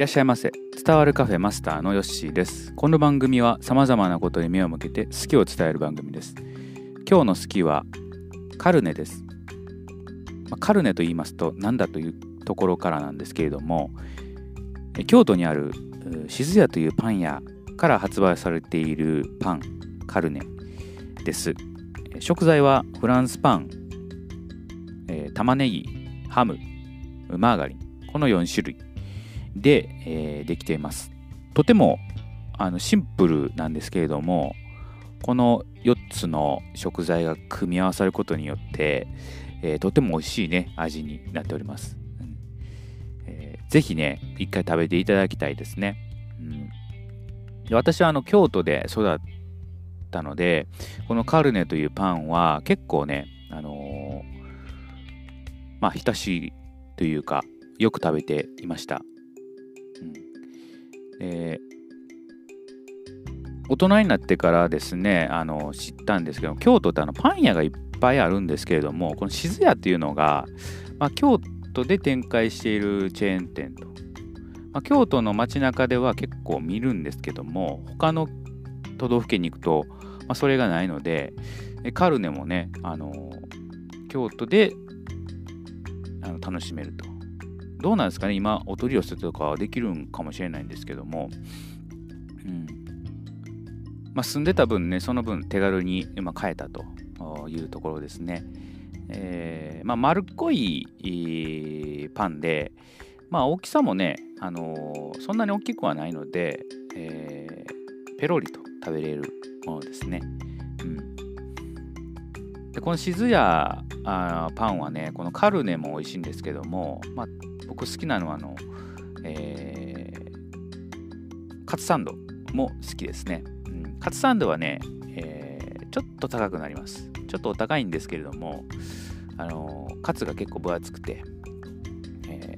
いらっしゃいませ。伝わるカフェマスターのヨッシーです。この番組は様々なことに目を向けて好きを伝える番組です。今日の好きはカルネです、まあ、カルネと言いますと何だというところからなんですけれども京都にある静屋というパン屋から発売されているパンカルネです。食材はフランスパン、えー、玉ねぎハムマーガリンこの4種類。で、えー、できています。とてもあのシンプルなんですけれどもこの4つの食材が組み合わさることによって、えー、とても美味しいね味になっております、うん。え、ぜひね一回食べていただきたいですね、うん、私はあの京都で育ったのでこのカルネというパンは結構ねあのー、まあ親しいというかよく食べていました、えー大人になってからですねあの知ったんですけど京都ってあのパン屋がいっぱいあるんですけれどもこの静屋っていうのが、まあ、京都で展開しているチェーン店と、まあ、京都の街中では結構見るんですけども他の都道府県に行くと、まあ、それがないのでカルネもねあの京都であの楽しめると。どうなんですかね今お取り寄せとかできるんかもしれないんですけどもうんまあ、住んでた分ね、その分手軽に今買えたというところですね。えー、まあ、丸っこいパンで、まあ、大きさもね、あのー、そんなに大きくはないので、えー、ペロリと食べれるものですね。うん、でこの静屋あパンはね、このカルネも美味しいんですけども、まあ、僕好きなのはあの、えー、カツサンドも好きですね。うんカツサンドはね、えー、ちょっと高くなります。ちょっとお高いんですけれども、あの、カツが結構分厚くて、え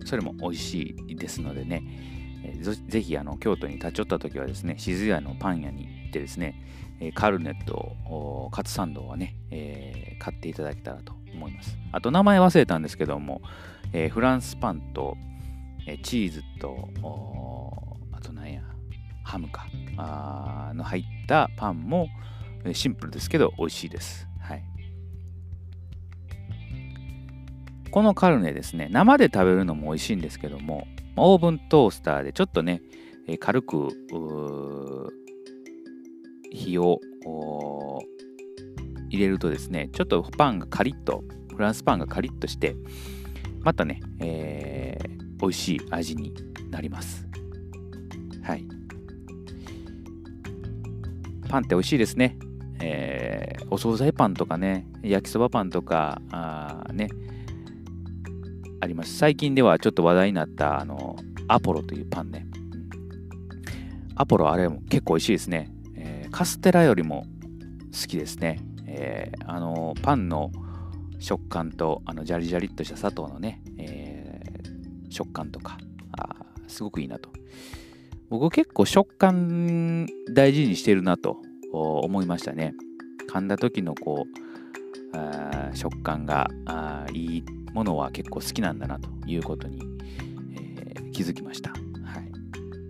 ー、それも美味しいですのでね、ぜひあの京都に立ち寄った時はですね、静屋のパン屋に行ってですね、カルネット、カツサンドはね、え買っていただけたらと思います。あと名前忘れたんですけども、えフランスパンと、えチーズと、あと何や、ハムか。あの入ったパンもシンプルですけど美味しいです。このカルネですね、生で食べるのも美味しいんですけども、オーブントースターでちょっとね、軽く火を入れるとですね、ちょっとパンがカリッと、フランスパンがカリッとして、またね、えー、美味しい味になります。はい。パンって美味しいですね。えー、お惣菜パンとかね、焼きそばパンとか、あね、あります。最近ではちょっと話題になった、あの、アポロというパンね。アポロあれも結構美味しいですね。えー、カステラよりも好きですね。えー、あの、パンの食感と、あの、ジャリジャリっとした砂糖のね、えー、食感とか、あすごくいいなと。僕結構食感大事にしてるなと思いましたね。噛んだ時のこうあ食感があいいものは結構好きなんだなということに、えー、気づきました。はい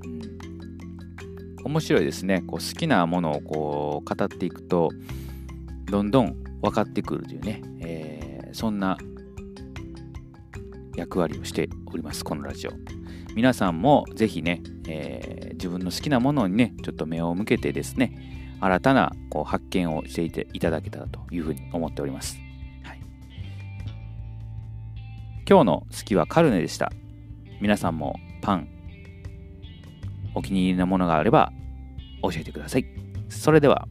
うん、面白いですねこう好きなものをこう語っていくとどんどん分かってくるというね、えー、そんな役割をしておりますこのラジオ。皆さんもぜひね、えー、自分の好きなものにね、ちょっと目を向けてですね、新たなこう発見をしていていただけたらというふうに思っております。今日の好きはカルネでした。皆さんもパン、お気に入りのものがあれば教えてください。それでは。